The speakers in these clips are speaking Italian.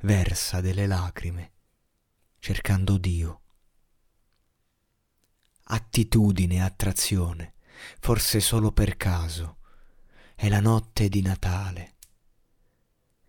versa delle lacrime, cercando Dio. Attitudine, attrazione, forse solo per caso, è la notte di Natale.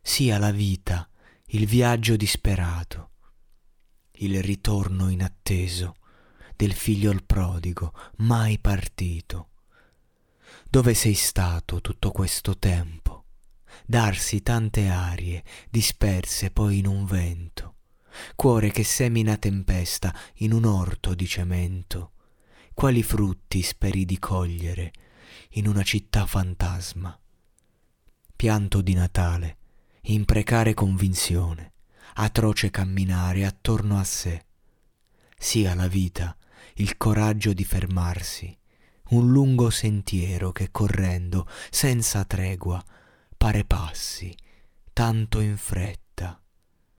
Sia la vita il viaggio disperato, il ritorno inatteso del figlio il prodigo, mai partito. Dove sei stato tutto questo tempo? Darsi tante arie disperse poi in un vento, cuore che semina tempesta in un orto di cemento, quali frutti speri di cogliere in una città fantasma? Pianto di Natale, imprecare convinzione, atroce camminare attorno a sé, sia la vita il coraggio di fermarsi, un lungo sentiero che correndo senza tregua pare passi tanto in fretta